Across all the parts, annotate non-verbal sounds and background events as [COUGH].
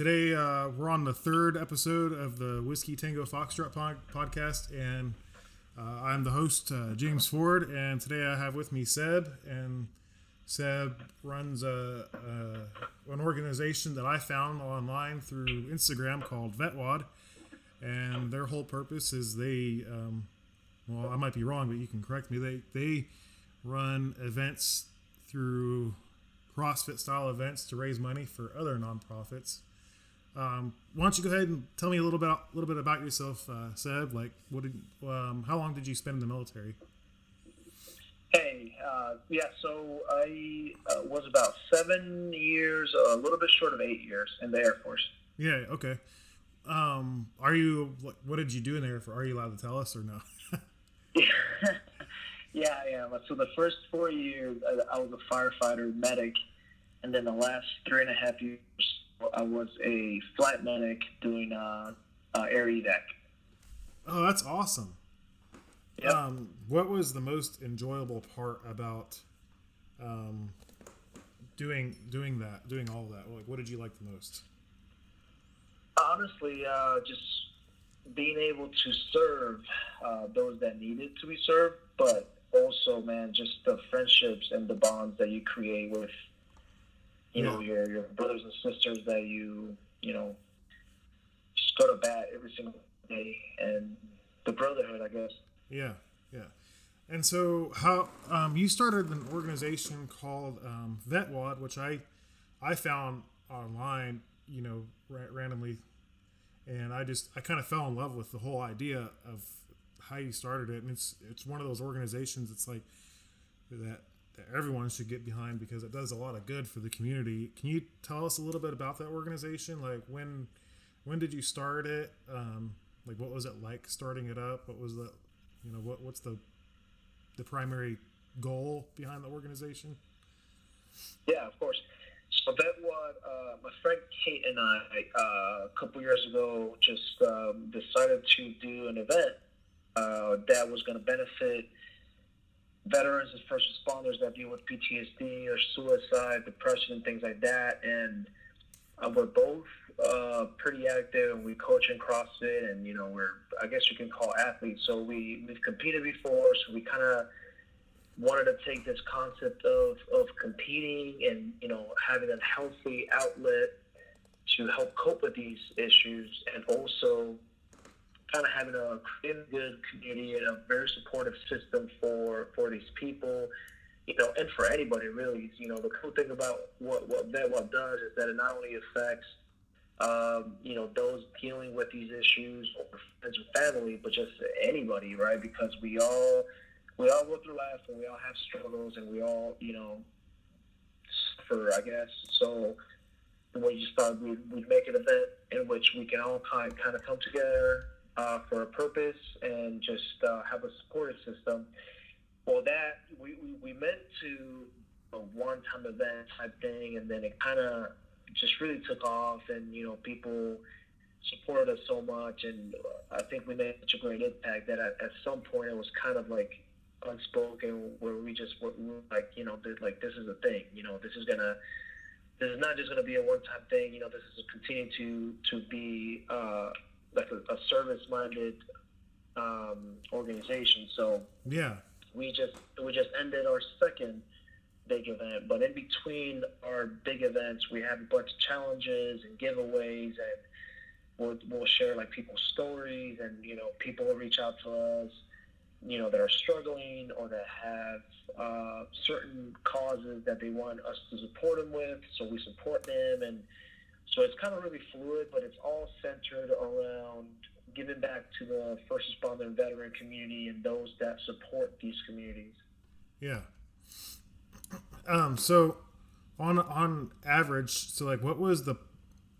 today uh, we're on the third episode of the Whiskey Tango Foxtrot pod- podcast, and uh, I'm the host, uh, James Ford, and today I have with me Seb, and Seb runs a, a an organization that I found online through Instagram called VetWad, and their whole purpose is they, um, well, I might be wrong, but you can correct me. They they run events through CrossFit style events to raise money for other nonprofits. Um, why don't you go ahead and tell me a little bit, a little bit about yourself, uh, Seb? Like, what did, um, how long did you spend in the military? Hey, uh, yeah, so I uh, was about seven years, a little bit short of eight years in the Air Force. Yeah. Okay. Um, are you? What, did you do in the Air Force? are you allowed to tell us or no? [LAUGHS] yeah, yeah. So the first four years, I was a firefighter medic, and then the last three and a half years, I was a flight medic doing uh, uh, air evac. Oh, that's awesome. Yep. Um, what was the most enjoyable part about um, doing doing that, doing all that? Like, what did you like the most? Honestly, uh, just being able to serve uh, those that needed to be served, but also, man, just the friendships and the bonds that you create with, you know, your your brothers and sisters that you, you know, just go to bat every single day, and the brotherhood, I guess. Yeah, yeah. And so, how um, you started an organization called um, VetWad, which I I found online, you know, ra- randomly, and I just I kind of fell in love with the whole idea of how you started it, and it's it's one of those organizations. It's like that that everyone should get behind because it does a lot of good for the community. Can you tell us a little bit about that organization? Like when when did you start it? Um, like what was it like starting it up? What was the you know what what's the the primary goal behind the organization? Yeah, of course. So that what uh, my friend Kate and I uh, a couple years ago just um, decided to do an event uh, that was going to benefit veterans and first responders that deal with PTSD or suicide, depression, and things like that. And uh, we're both uh, pretty active, and we coach in CrossFit, and you know we're I guess you can call athletes. So we we've competed before, so we kind of wanted to take this concept of of competing and you know having a healthy outlet to help cope with these issues, and also kind of having a good community and a very supportive system for for these people you know, and for anybody really, you know, the cool thing about what what VetWad does is that it not only affects um, you know, those dealing with these issues or friends or family, but just anybody, right? Because we all we all go through life and we all have struggles and we all, you know, suffer, I guess. So we just thought we'd, we'd make an event in which we can all kind kind of come together uh, for a purpose and just uh, have a supportive system. Well, that we, we, we meant to a one-time event type thing, and then it kind of just really took off, and you know, people supported us so much, and I think we made such a great impact that at, at some point it was kind of like unspoken, where we just were, we were like, you know, like this is a thing, you know, this is gonna, this is not just gonna be a one-time thing, you know, this is continuing to to be uh, like a, a service-minded um, organization. So Yeah. we just we just ended our second big event. But in between our big events, we have a bunch of challenges and giveaways, and we'll, we'll share like people's stories, and you know, people will reach out to us, you know, that are struggling or that have uh, certain causes that they want us to support them with. So we support them, and so it's kind of really fluid, but it's all centered around giving back to the first responder and veteran community and those that support these communities. Yeah. Um. So, on on average, so like, what was the?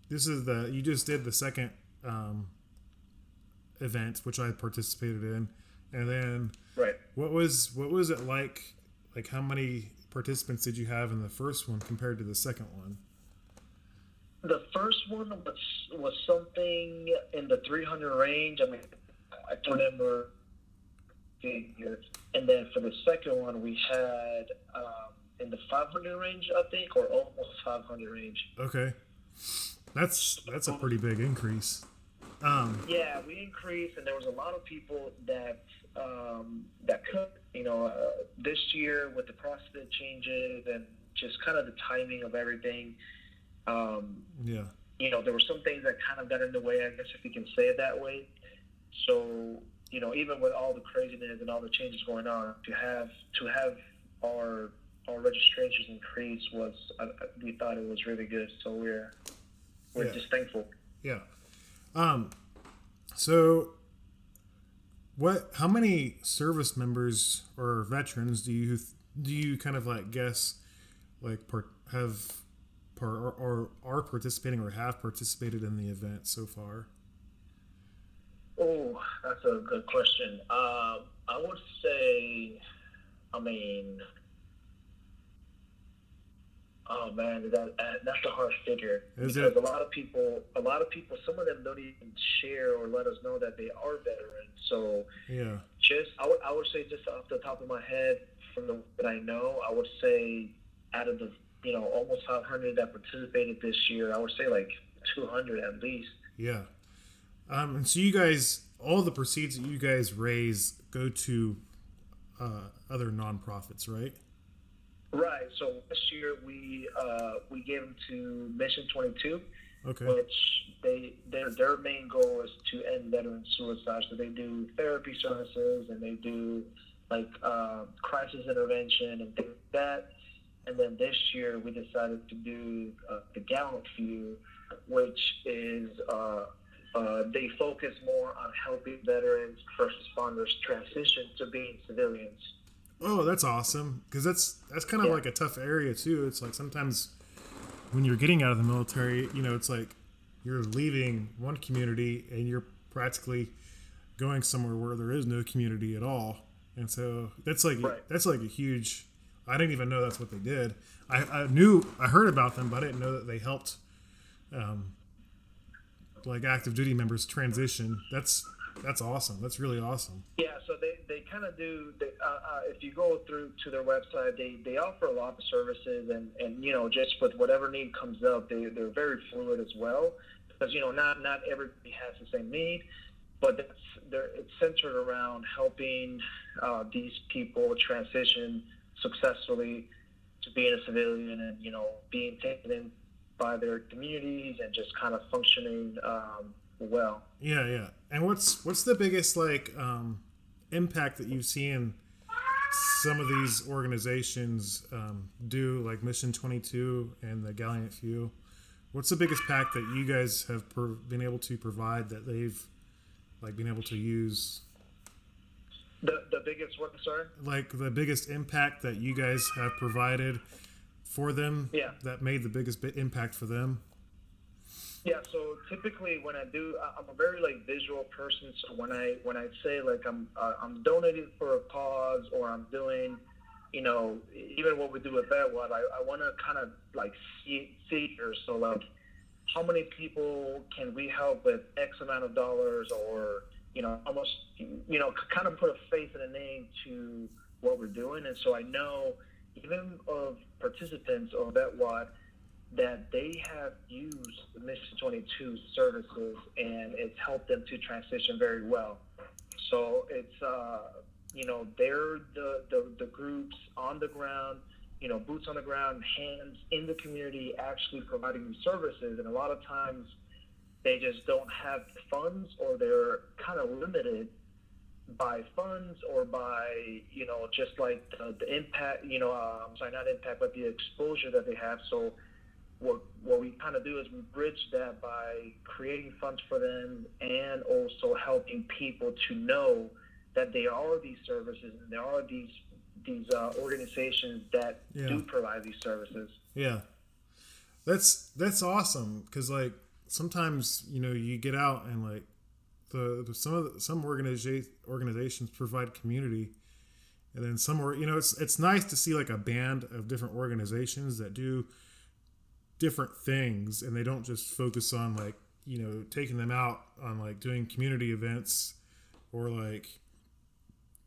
This is the you just did the second um, event, which I participated in, and then Right. what was what was it like? Like, how many participants did you have in the first one compared to the second one? The first one was was something in the 300 range. I mean, I remember figures. And then for the second one, we had um, in the 500 range, I think, or almost 500 range. Okay. That's that's a pretty big increase. Um, yeah, we increased, and there was a lot of people that um, that could, you know, uh, this year with the CrossFit changes and just kind of the timing of everything. Um, yeah. You know, there were some things that kind of got in the way, I guess, if you can say it that way. So, you know, even with all the craziness and all the changes going on, to have to have our our registrations increase was, uh, we thought it was really good. So we're we're Yeah. just thankful. Yeah. Um, so what? How many service members or veterans do you do you kind of like guess like part, have par, or, or are participating or have participated in the event so far? Oh, that's a good question. Um, I would say, I mean, oh man, that, that that's a hard figure Is because it? a lot of people, a lot of people, some of them don't even share or let us know that they are veterans. So Yeah. just, I would, I would say, just off the top of my head, from the that I know, I would say, out of the, you know, almost 500 that participated this year, I would say like 200 at least. Yeah. Um, and so you guys, all the proceeds that you guys raise go to uh, other nonprofits, right? Right. So this year we uh, we gave them to Mission 22, Okay. which they their their main goal is to end veteran suicide. So they do therapy services and they do like uh, crisis intervention and things like that. And then this year we decided to do uh, the Gallant Few, which is uh, uh, they focus more on helping veterans, first responders transition to being civilians. Oh, that's awesome. Because that's that's kind of Yeah. like a tough area too. It's like sometimes when you're getting out of the military, you know, it's like you're leaving one community and you're practically going somewhere where there is no community at all. And so that's like Right. that's like a huge. I didn't even know that's what they did. I, I knew I heard about them, but I didn't know that they helped, um, like active duty members transition. That's that's awesome. That's really awesome. Yeah, so they, they kind of do. They, uh, uh, if you go through to their website, they, they offer a lot of services, and, and you know just with whatever need comes up, they they're very fluid as well. Because you know not not everybody has the same need, but that's it's centered around helping uh, these people transition successfully to being a civilian, and you know being taken in by their communities and just kind of functioning um, well. Yeah, yeah. And what's what's the biggest like um, impact that you've seen some of these organizations um, do, like Mission Twenty Two and the Gallant Few? What's the biggest pack that you guys have per- been able to provide that they've like been able to use? The the biggest one, sorry. Like the biggest impact that you guys have provided for them Yeah. that made the biggest bit impact for them? Yeah, so typically when I do, I'm a very like visual person. So when I when I say like I'm uh, I'm donating for a cause or I'm doing, you know, even what we do with VetWad, I, I want to kind of like see see here. So like, how many people can we help with X amount of dollars or you know almost you know kind of put a face and a name to what we're doing. And so I know even of participants or VetWad that they have used the Mission 22 services and it's helped them to transition very well. So it's, uh, you know, they're the, the, the groups on the ground, you know, boots on the ground, hands in the community actually providing services. And a lot of times they just don't have the funds or they're kind of limited by funds or by you know just like the, the impact you know I'm sorry not impact but the exposure that they have. So what what we kind of do is we bridge that by creating funds for them and also helping people to know that there are these services and there are these these uh, organizations that Yeah. do provide these services. Yeah, that's that's awesome because like sometimes you know you get out and like the, the some of the, some organiza- organizations provide community, and then some are you know it's it's nice to see like a band of different organizations that do different things. And they don't just focus on like you know taking them out on like doing community events or like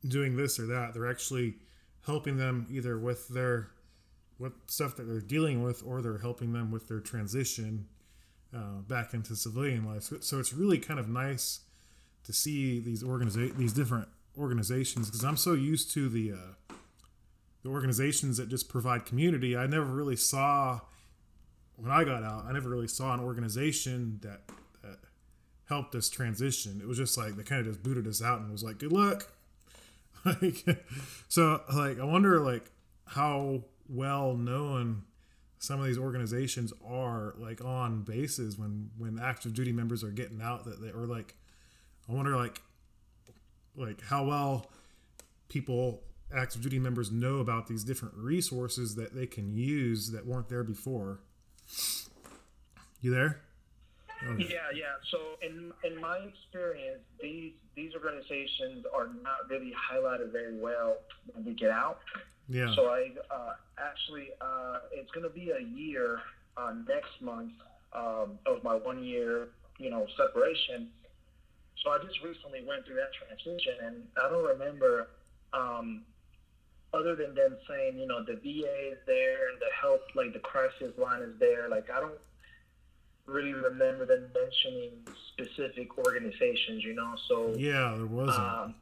doing this or that. They're actually helping them either with their what stuff that they're dealing with or they're helping them with their transition uh, back into civilian life. So, so, it's really kind of nice to see these organiza- these different organizations because I'm so used to the uh, the organizations that just provide community. I never really saw when I got out. I never really saw an organization that that helped us transition. It was just like they kind of just booted us out and was like, "Good luck." [LAUGHS] like, so like I wonder like how well known some of these organizations are like on bases when when active duty members are getting out that they or like I wonder like like how well people active duty members know about these different resources that they can use that weren't there before. You there? Okay. Yeah, yeah. So in in my experience, these these organizations are not really highlighted very well when we get out. Yeah. So I uh, actually uh, it's going to be a year uh, next month um, of my one year you know separation. So I just recently went through that transition, and I don't remember, um, other than them saying, you know, the VA is there and the help, like the crisis line is there. Like I don't really remember them mentioning specific organizations, you know. So yeah, there wasn't. Um,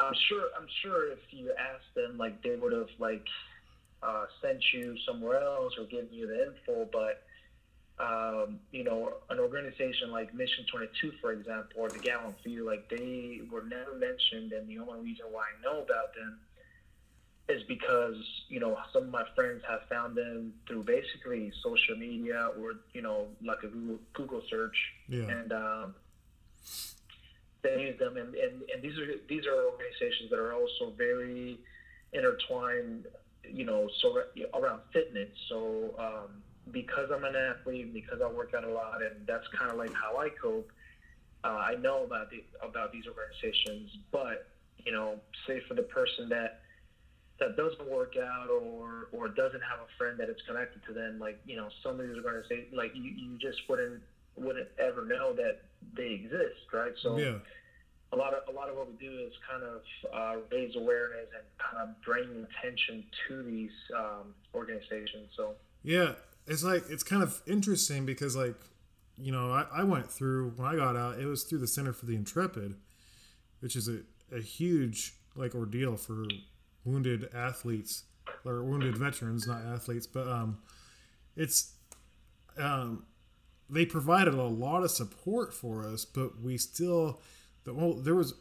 I'm sure. I'm sure if you asked them, like they would have like uh, sent you somewhere else or given you the info, but um, you know, an organization like Mission 22, for example, or the Gallant Few, like they were never mentioned, and the only reason why I know about them is because you know some of my friends have found them through basically social media or you know like a Google, Google search, yeah. and um, use them, and, and, and these are these are organizations that are also very intertwined, you know, so around fitness. So um, because I'm an athlete, because I work out a lot, and that's kind of like how I cope. Uh, I know about the about these organizations, but you know, say for the person that that doesn't work out or or doesn't have a friend that is connected to them, like you know, some of these organizations, like you, you just wouldn't wouldn't ever know that they exist, right? So yeah. a lot of a lot of what we do is kind of uh, raise awareness and kind of bring attention to these um, organizations. So yeah, it's like it's kind of interesting because like you know I, I went through when I got out it was through the Center for the Intrepid, which is a, a huge like ordeal for wounded athletes or wounded veterans, not athletes, but um, it's um, they provided a lot of support for us, but we still well there was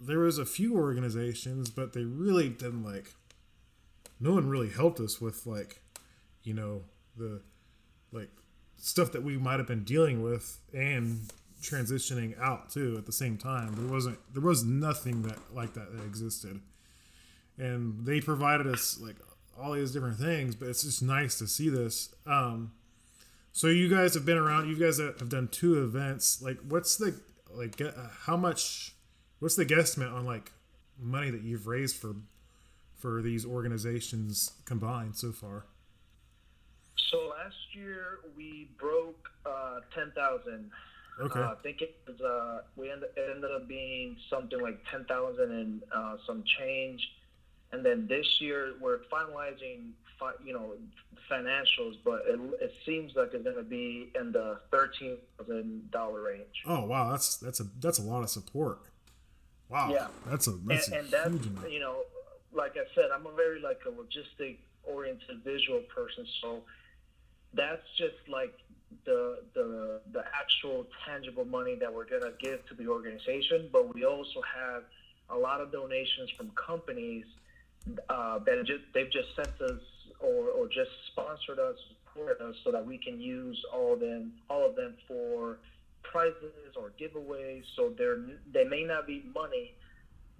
there was a few organizations, but they really didn't like. No one really helped us with like, you know, the like stuff that we might have been dealing with and transitioning out too at the same time. There wasn't there was nothing that like that that existed. And they provided us like all these different things, but it's just nice to see this. Um so you guys have been around you guys have done two events. Like what's the like uh, how much what's the guesstimate on like money that you've raised for for these organizations combined so far? So last year we broke uh, ten thousand. Okay. Uh, I think it was uh, we ended, it ended up being something like ten thousand and uh, some change, and then this year we're finalizing, fi- you know, financials, but it, it seems like it's going to be in the thirteen thousand dollar range. Oh wow, that's that's a that's a lot of support. Wow. Yeah. That's a that's and, a and that's amount. you know, like I said, I'm a very like a logistic oriented visual person, so that's just like the the the actual tangible money that we're gonna give to the organization. But we also have a lot of donations from companies uh, that just, they've just sent us or, or just sponsored us, supported us, so that we can use all of them all of them for prizes or giveaways. So they're they may not be money,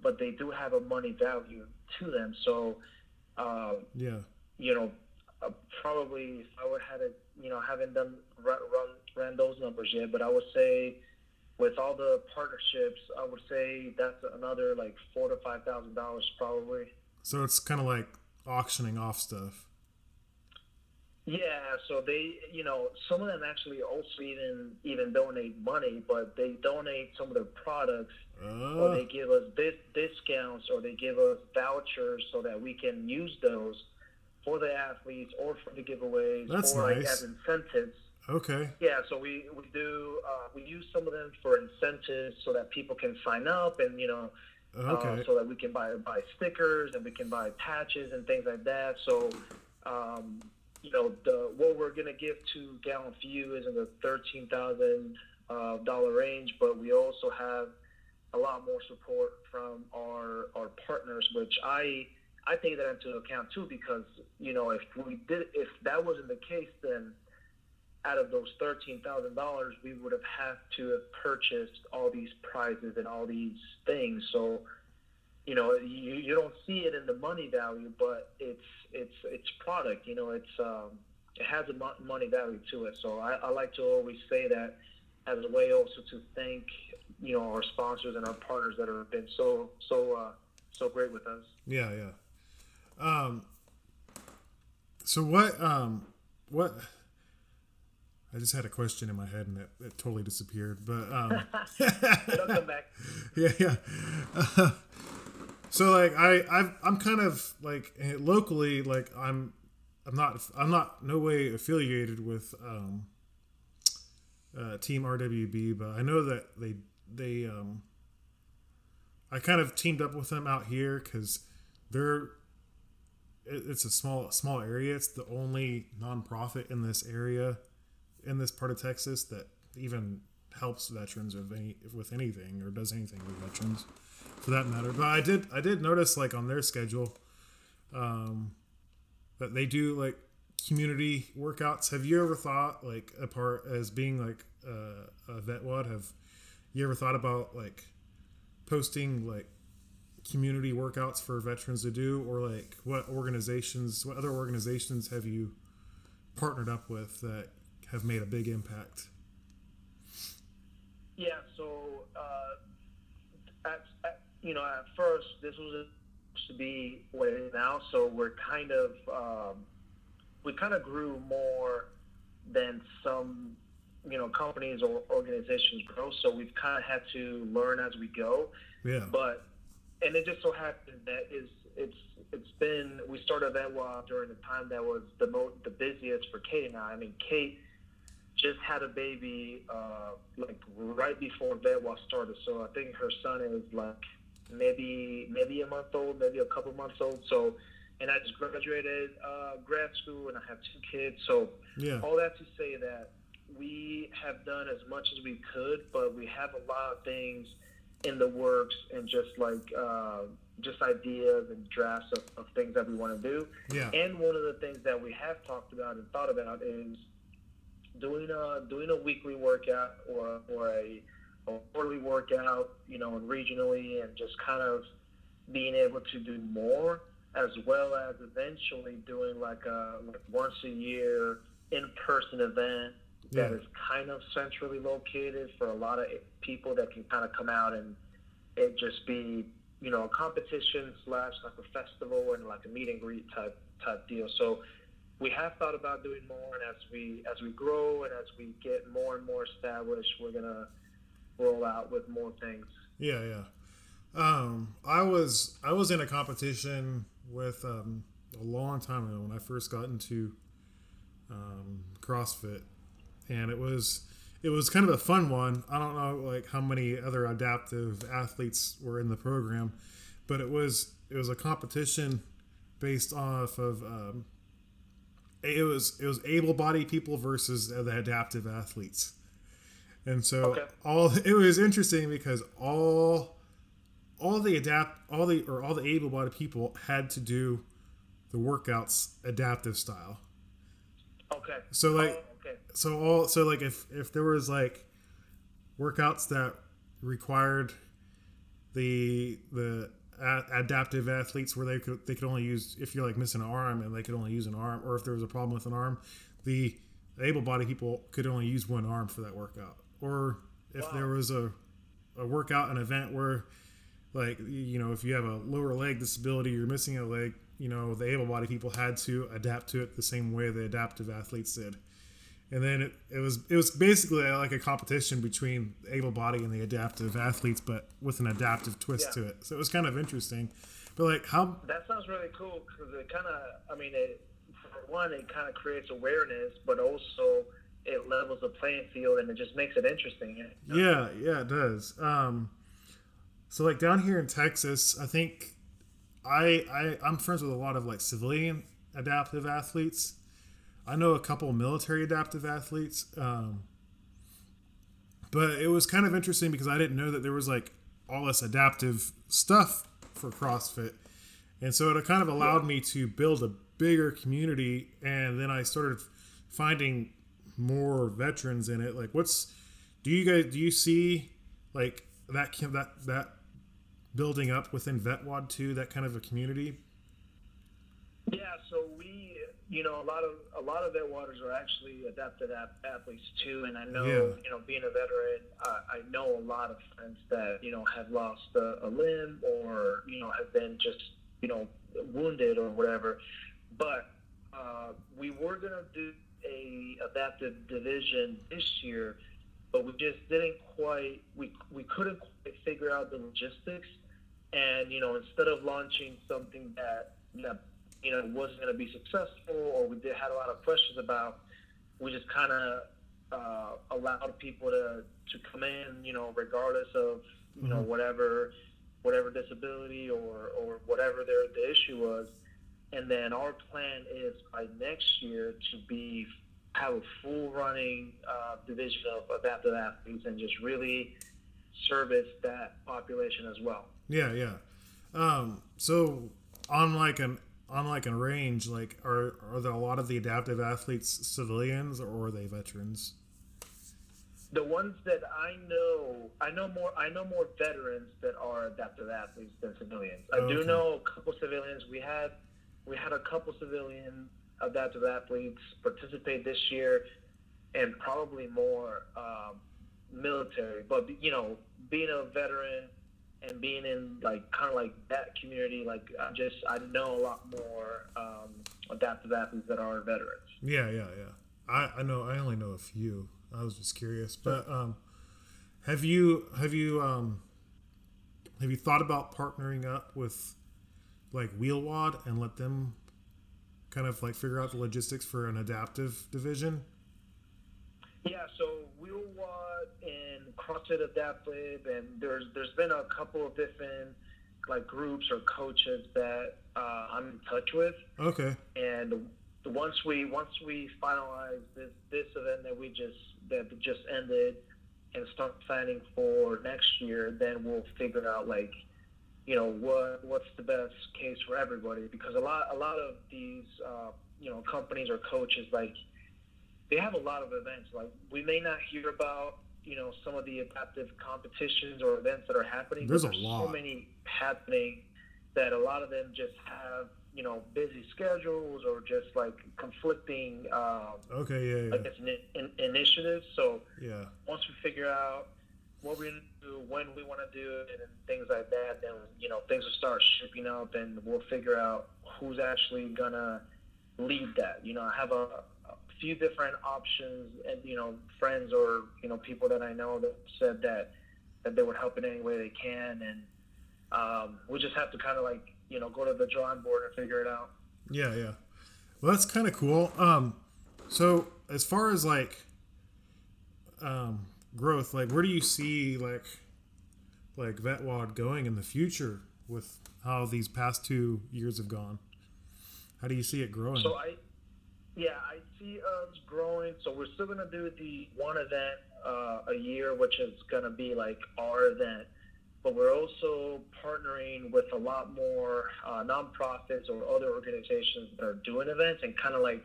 but they do have a money value to them. So uh, yeah, you know, uh, probably if I would had it, you know, haven't done run, run ran those numbers yet, but I would say with all the partnerships, I would say that's another like four to five thousand dollars probably. So it's kind of like auctioning off stuff. Yeah, so they, you know, some of them actually also even even donate money, but they donate some of their products, uh, or they give us dis- discounts, or they give us vouchers so that we can use those for the athletes or for the giveaways That's or like nice. as incentives. Okay. Yeah, so we we do uh, we use some of them for incentives so that people can sign up and you know Okay. uh, so that we can buy buy stickers and we can buy patches and things like that. So, um, you know, the what we're gonna give to Gallant Few is in the thirteen thousand uh, dollar range, but we also have a lot more support from our our partners, which I I take that into account too because you know if we did if that wasn't the case, then out of those thirteen thousand dollars, we would have had to have purchased all these prizes and all these things. So, you know, you, you don't see it in the money value, but it's it's it's product. You know, it's um, it has a money value to it. So I, I like to always say that as a way also to thank you know our sponsors and our partners that have been so so uh, so great with us. Yeah, yeah. Um. So what? Um. What? I just had a question in my head and it, it totally disappeared. But um. [LAUGHS] It'll come back. [LAUGHS] yeah, yeah. Uh, [LAUGHS] so like I I've, I'm kind of like eh, locally like I'm I'm not I'm not no way affiliated with um, uh, Team RWB, but I know that they they um, I kind of teamed up with them out here because they're it, it's a small small area. It's the only nonprofit in this area in this part of Texas that even helps veterans with any with anything or does anything with veterans for that matter. But I did I did notice like on their schedule um, that they do like community workouts. Have you ever thought like a part as being like uh, a VetWad? Have you ever thought about like posting like community workouts for veterans to do, or like what organizations, what other organizations have you partnered up with that have made a big impact? Yeah, so uh, at, at, you know, at first this was supposed to be what it is now. So we're kind of um, we kind of grew more than some you know companies or organizations grow. So we've kind of had to learn as we go. Yeah. But and it just so happened that is it's it's been we started that while during the time that was the most the busiest for Kate and I. I mean Kate just had a baby uh, like right before VetWa started. So I think her son is like maybe maybe a month old, maybe a couple months old. So and I just graduated uh, grad school and I have two kids. So Yeah. all that to say that we have done as much as we could, but we have a lot of things in the works and just like uh, just ideas and drafts of, of things that we want to do. Yeah. And one of the things that we have talked about and thought about is doing a doing a weekly workout or or a, a quarterly workout, you know, and regionally, and just kind of being able to do more, as well as eventually doing like a like once a year in person event that Yeah. is kind of centrally located for a lot of people that can kind of come out and it just be you know a competition slash like a festival and like a meet and greet type type deal. So we have thought about doing more, and as we as we grow and as we get more and more established, we're gonna roll out with more things. Yeah, yeah. Um, I was I was in a competition with um, a long time ago when I first got into um, CrossFit, and it was it was kind of a fun one. I don't know like how many other adaptive athletes were in the program, but it was it was a competition based off of um, it was it was able-bodied people versus the adaptive athletes. And so Okay. all [LAUGHS] it was interesting because all all the adapt all the or all the able-bodied people had to do the workouts adaptive style. Okay. So like Oh, okay. so all so like if if there was like workouts that required the the a- adaptive athletes where they could they could only use if you're like missing an arm and they could only use an arm or if there was a problem with an arm the able-bodied people could only use one arm for that workout or if Wow. there was a a workout an event where like you know if you have a lower leg disability you're missing a leg you know the able-bodied people had to adapt to it the same way the adaptive athletes did and then it, it was it was basically like a competition between able-bodied and the adaptive athletes but with an adaptive twist Yeah. to it so it was kind of interesting but like how That sounds really cool because it kind of, I mean, it, for one, it kind of creates awareness, but also it levels the playing field and it just makes it interesting. You know? Yeah, yeah, it does. Um, so like down here in Texas, I think I, I I'm friends with a lot of like civilian adaptive athletes. I know a couple military adaptive athletes. Um, but it was kind of interesting because I didn't know that there was like all this adaptive stuff for CrossFit. And so it kind of allowed me to build a bigger community and then I started finding more veterans in it. Like what's do you guys do you see like that that that building up within VetWOD too, that kind of a community? Yeah, you know, a lot of a lot of their waters are actually adapted athletes too, and I know, yeah. you know, being a veteran, uh, I know a lot of friends that you know have lost a, a limb or you know have been just you know wounded or whatever. But uh, we were gonna do a adaptive division this year, but we just didn't quite we we couldn't quite figure out the logistics, and you know, instead of launching something that that you know, it wasn't going to be successful or we did had a lot of questions about, we just kind of uh, allowed people to, to come in, you know, regardless of, you mm-hmm. know, whatever, whatever disability or, or whatever their, the issue was. And then our plan is by next year to be, have a full running uh, division of adaptive athletes and just really service that population as well. Yeah, yeah. Um, so on like an on like a range, like are are there a lot of the adaptive athletes civilians or are they veterans? The ones that I know, I know more. I know more veterans that are adaptive athletes than civilians. I okay. do know a couple civilians. We had we had a couple civilian adaptive athletes participate this year, and probably more um, military. But you know, being a veteran and being in like kind of like that community, like I just I know a lot more um, adaptive athletes that are veterans. Yeah, yeah, yeah. I, I know I only know a few. I was just curious, but um, have you have you um, have you thought about partnering up with like Wheelwad and let them kind of like figure out the logistics for an adaptive division? Yeah, so Wheelwad CrossFit Adaptive, and there's there's been a couple of different like groups or coaches that uh, I'm in touch with. Okay. And once we once we finalize this this event that we just that just ended and start planning for next year, then we'll figure out like you know what what's the best case for everybody because a lot a lot of these uh, you know companies or coaches like they have a lot of events. Like we may not hear about, you know, some of the adaptive competitions or events that are happening. There's, there's a lot. so many happening that a lot of them just have, you know, busy schedules or just like conflicting. Um, okay, yeah, yeah. I guess in, in, initiatives. So yeah, once we figure out what we're gonna do, when we want to do it, and things like that, then you know things will start shaping up, and we'll figure out who's actually gonna lead that. You know, I have a few different options, and you know, friends or you know, people that I know that said that that they would help in any way they can, and um, we just have to kind of like you know go to the drawing board and figure it out. Yeah, yeah. Well, that's kind of cool. Um, so as far as like um, growth, like where do you see like like VetWOD going in the future with how these past two years have gone? How do you see it growing? So I yeah, I see us growing. So we're still gonna do the one event uh, a year, which is gonna be like our event. But we're also partnering with a lot more uh, nonprofits or other organizations that are doing events and kind of like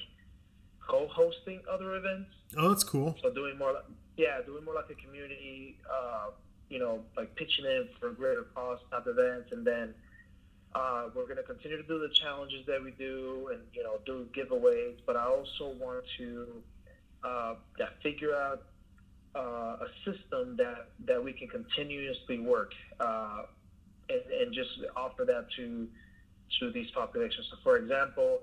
co-hosting other events. Oh, that's cool. So doing more, yeah, doing more like a community, uh, you know, like pitching in for greater cost type events, and then uh, we're going to continue to do the challenges that we do and, you know, do giveaways. But I also want to uh, figure out uh, a system that, that we can continuously work uh, and, and just offer that to to these populations. So, for example,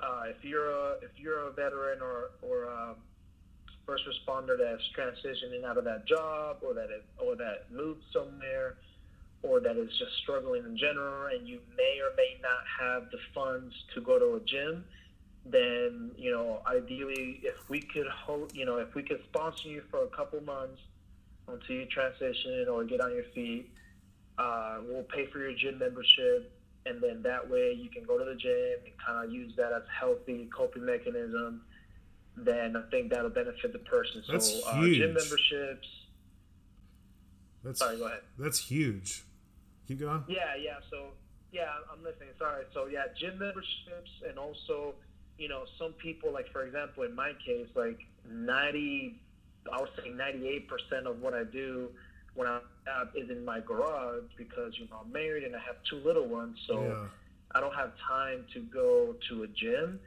uh, if you're a if you're a veteran or or a first responder that's transitioning out of that job or that it, or that moved somewhere or that is just struggling in general and you may or may not have the funds to go to a gym, then you know, ideally, if we could hold, you know, if we could sponsor you for a couple months until you transition or get on your feet, uh, we'll pay for your gym membership, and then that way you can go to the gym and kind of use that as a healthy coping mechanism. Then I think that'll benefit the person. So uh, gym memberships. That's Sorry, go ahead. that's huge. Keep going. Yeah, yeah. So, yeah, I'm listening. Sorry. So, yeah, gym memberships, and also, you know, some people, like for example, in my case, like 90, I would say 98 percent of what I do when I'm out is in my garage because you know I'm married and I have two little ones, so Yeah. I don't have time to go to a gym.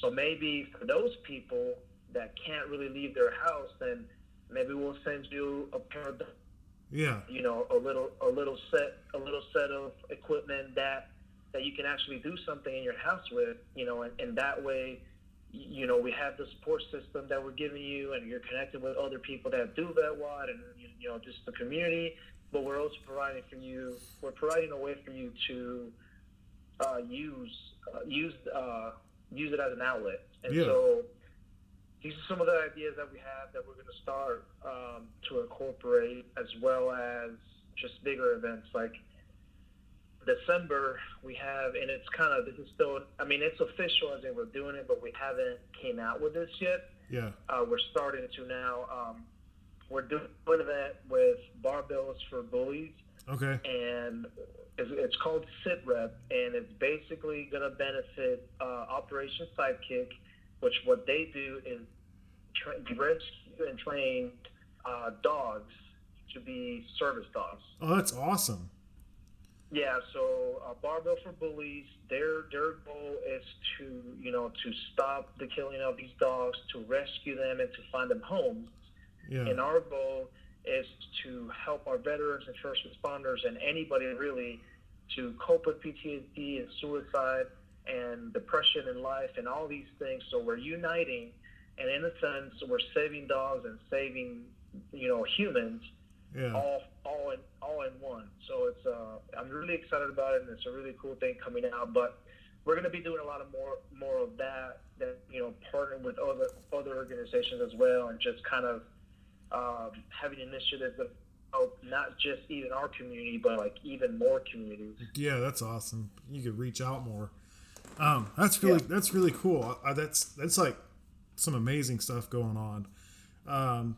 So maybe for those people that can't really leave their house, then maybe we'll send you a pair of Yeah. you know a little a little set a little set of equipment that that you can actually do something in your house with you know and, and that way you know we have the support system that we're giving you and you're connected with other people that do VetWad and you, you know just the community but we're also providing for you we're providing a way for you to uh, use uh, use uh, use it as an outlet and Yeah. so these are some of the ideas that we have that we're going to start um, to incorporate, as well as just bigger events like December. We have, and it's kind of this is still. I mean, it's official as in we're doing it, but we haven't came out with this yet. Yeah. Uh, we're starting to now. Um, we're doing an event with barbells for bullies Okay. and it's, it's called Sit Rep, and it's basically going to benefit uh, Operation Sidekick, which what they do is tra- rescue and train uh, dogs to be service dogs. Oh, that's awesome. Yeah, so uh, Barbell for Bullies, their their goal is to you know to stop the killing of these dogs, to rescue them, and to find them homes. Yeah. And our goal is to help our veterans and first responders and anybody really to cope with PTSD and suicide and depression in life and all these things. So we're uniting, and in a sense, we're saving dogs and saving, you know, humans Yeah. all all in all in one. So it's uh, I'm really excited about it, and it's a really cool thing coming out. But we're going to be doing a lot of more more of that. That you know, partnering with other other organizations as well, and just kind of um, having initiatives that help not just even our community, but like even more communities. Yeah, that's awesome. You could reach out more. Um, that's really Yeah. that's really cool. Uh, that's that's like some amazing stuff going on. Um,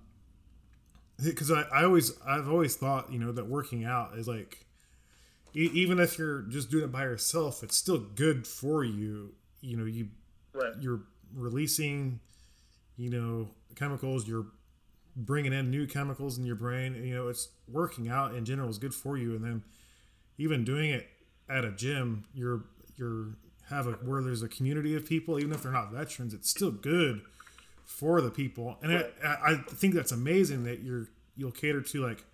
because I, I always I've always thought you know that working out is like e- even if you're just doing it by yourself, it's still good for you. You know, you Right. you're releasing you know chemicals you're bringing in new chemicals in your brain and, you know it's working out in general is good for you and then even doing it at a gym you're you're have a where there's a community of people even if they're not veterans it's still good for the people. And. I, I think that's amazing that you're you'll cater to like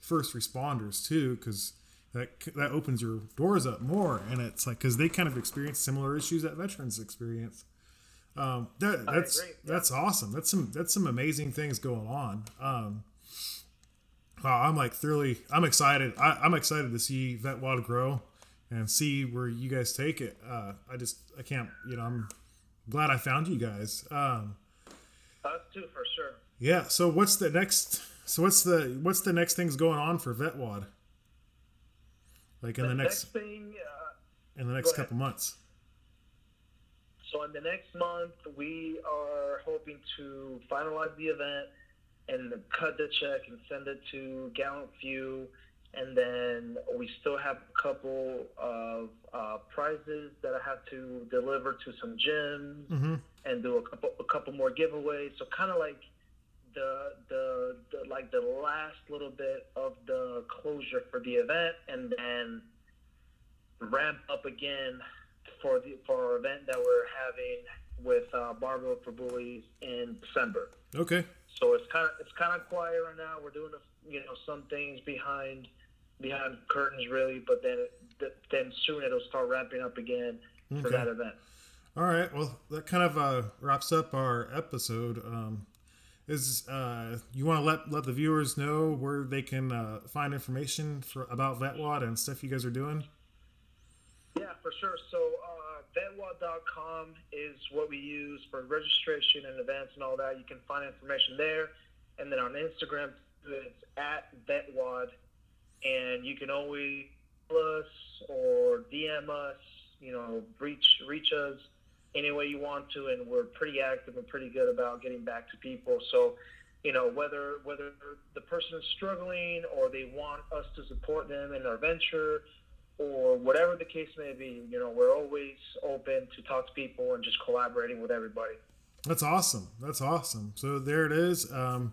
first responders too because that that opens your doors up more. And it's like because they kind of experience similar issues that veterans experience. Um that that's agree, yeah. that's awesome. That's some that's some amazing things going on. Um wow i'm like thoroughly i'm excited. I, i'm excited to see vetwad grow and see where you guys take it uh i just i can't you know i'm glad i found you guys um Us too, for sure. yeah. So what's the next? So what's the what's the next things going on for Vetwad? Like in the, the next, next thing. Uh, in the next go ahead. couple months. So in the next month, we are hoping to finalize the event and cut the check and send it to Gallant Few. And then we still have a couple of uh, prizes that I have to deliver to some gyms Mm-hmm. and do a couple a couple more giveaways. So kind of like the, the the like the last little bit of the closure for the event, and then ramp up again for the for our event that we're having with uh, Barbell for Bullies in December. Okay. So it's kind of it's kind of quiet right now. We're doing a, you know some things behind behind curtains really, but then then soon it'll start ramping up again for that event. All right. Well, that kind of uh, wraps up our episode. Um, is uh, you want to let let the viewers know where they can uh, find information for about Vetwad and stuff you guys are doing? Yeah, for sure. So uh, vetwad.com is what we use for registration and events and all that. You can find information there. And then on Instagram, it's at vetwad. And you can always us or DM us, you know, reach reach us any way you want to. And we're pretty active and pretty good about getting back to people. So, you know, whether whether the person is struggling or they want us to support them in their venture or whatever the case may be, you know, we're always open to talk to people and just collaborating with everybody. That's awesome. That's awesome. So there it is. Um,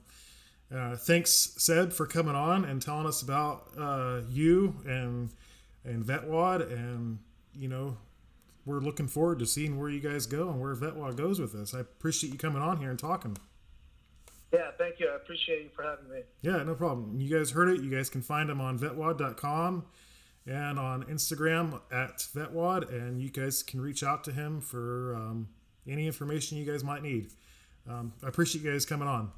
uh, thanks, Seb, for coming on and telling us about uh, you and and VetWad, and you know, we're looking forward to seeing where you guys go and where VetWad goes with this. I appreciate you coming on here and talking. Yeah, thank you. I appreciate you for having me. Yeah, no problem. You guys heard it. You guys can find him on vetwad.com and on Instagram at vetwad, and you guys can reach out to him for um, any information you guys might need. Um, I appreciate you guys coming on.